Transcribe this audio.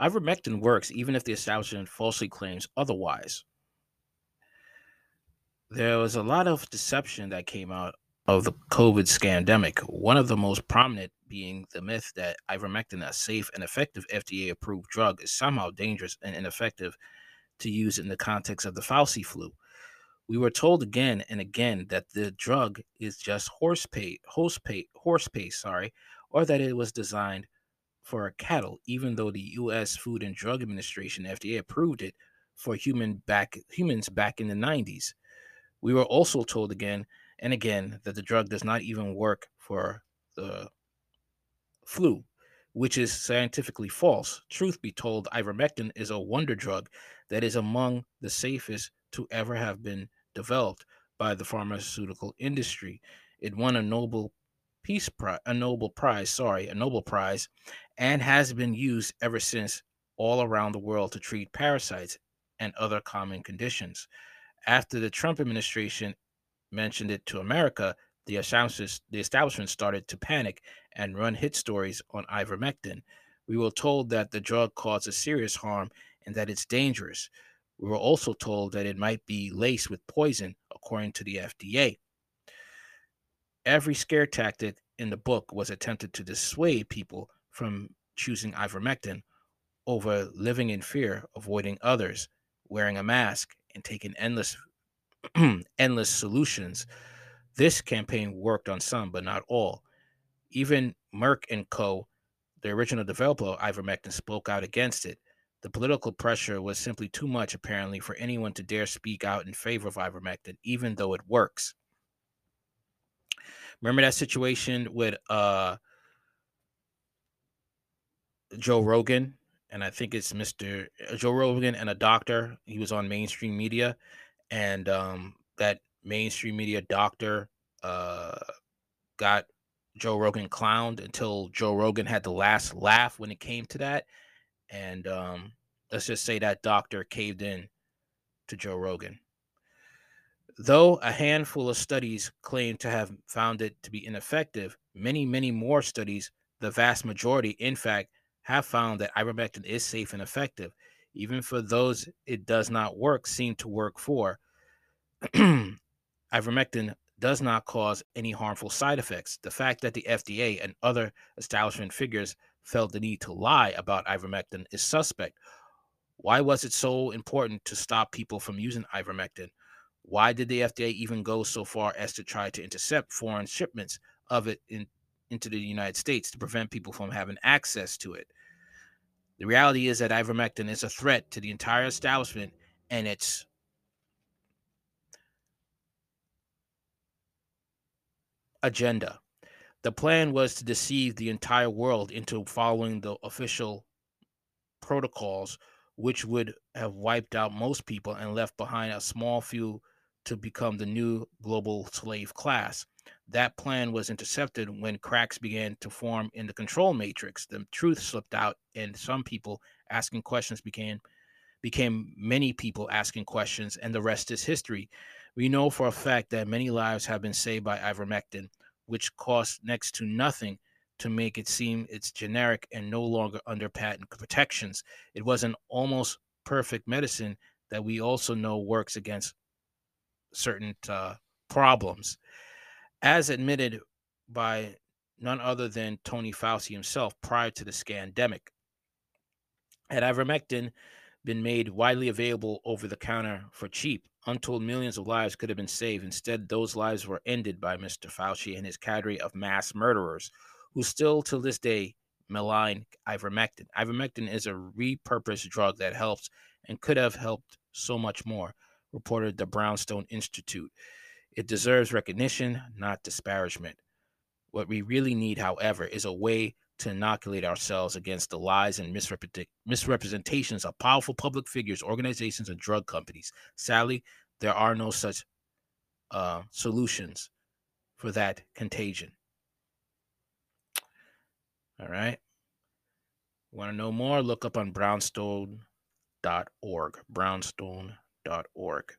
Ivermectin works even if the establishment falsely claims otherwise. There was a lot of deception that came out of the COVID scandemic. One of the most prominent being the myth that ivermectin, a safe and effective FDA approved drug, is somehow dangerous and ineffective to use in the context of the Fauci flu. We were told again and again that the drug is just horse paste, horse paste, horse paste, sorry, or that it was designed for our cattle, even though the U.S. Food and Drug Administration (FDA) approved it for human back humans back in the 90s. We were also told again and again that the drug does not even work for the flu, which is scientifically false. Truth be told, ivermectin is a wonder drug that is among the safest to ever have been developed by the pharmaceutical industry. It won a Nobel Peace Prize, a Nobel Prize, sorry, a Nobel Prize, and has been used ever since all around the world to treat parasites and other common conditions. After the Trump administration mentioned it to America, the establishment started to panic and run hit stories on ivermectin. We were told that the drug causes serious harm and that it's dangerous. We were also told that it might be laced with poison, according to the FDA. Every scare tactic in the book was attempted to dissuade people from choosing ivermectin over living in fear, avoiding others, wearing a mask, and taking endless endless solutions. This campaign worked on some, but not all. Even Merck and Co., the original developer of ivermectin, spoke out against it. The political pressure was simply too much, apparently, for anyone to dare speak out in favor of ivermectin, even though it works. Remember that situation with uh, Joe Rogan, and I think it's Mr. Uh, Joe Rogan and a doctor. He was on mainstream media, and um, that mainstream media doctor uh, got Joe Rogan clowned until Joe Rogan had the last laugh when it came to that. And um, let's just say that doctor caved in to Joe Rogan. Though a handful of studies claim to have found it to be ineffective, many, many more studies, the vast majority, in fact, have found that ivermectin is safe and effective. Even for those it does not work, seem to work for. ivermectin does not cause any harmful side effects. The fact that the FDA and other establishment figures felt the need to lie about ivermectin is suspect. Why was it so important to stop people from using ivermectin? Why did the FDA even go so far as to try to intercept foreign shipments of it in, into the United States to prevent people from having access to it? The reality is that ivermectin is a threat to the entire establishment and its agenda. The plan was to deceive the entire world into following the official protocols, which would have wiped out most people and left behind a small few to become the new global slave class. That plan was intercepted when cracks began to form in the control matrix. The truth slipped out, and some people asking questions became became many people asking questions, and the rest is history. We know for a fact that many lives have been saved by ivermectin, which costs next to nothing to make it seem it's generic and no longer under patent protections. It was an almost perfect medicine that we also know works against certain uh, problems. As admitted by none other than Tony Fauci himself prior to the scandemic. Had ivermectin been made widely available over the counter for cheap, untold millions of lives could have been saved. Instead, those lives were ended by Mr. Fauci and his cadre of mass murderers, who still to this day malign ivermectin. Ivermectin is a repurposed drug that helps and could have helped so much more, reported the Brownstone Institute. It deserves recognition, not disparagement. What we really need, however, is a way to inoculate ourselves against the lies and misrepresentations of powerful public figures, organizations, and drug companies. Sadly, there are no such uh, solutions for that contagion. All right. Want to know more? Look up on brownstone.org. Brownstone.org org.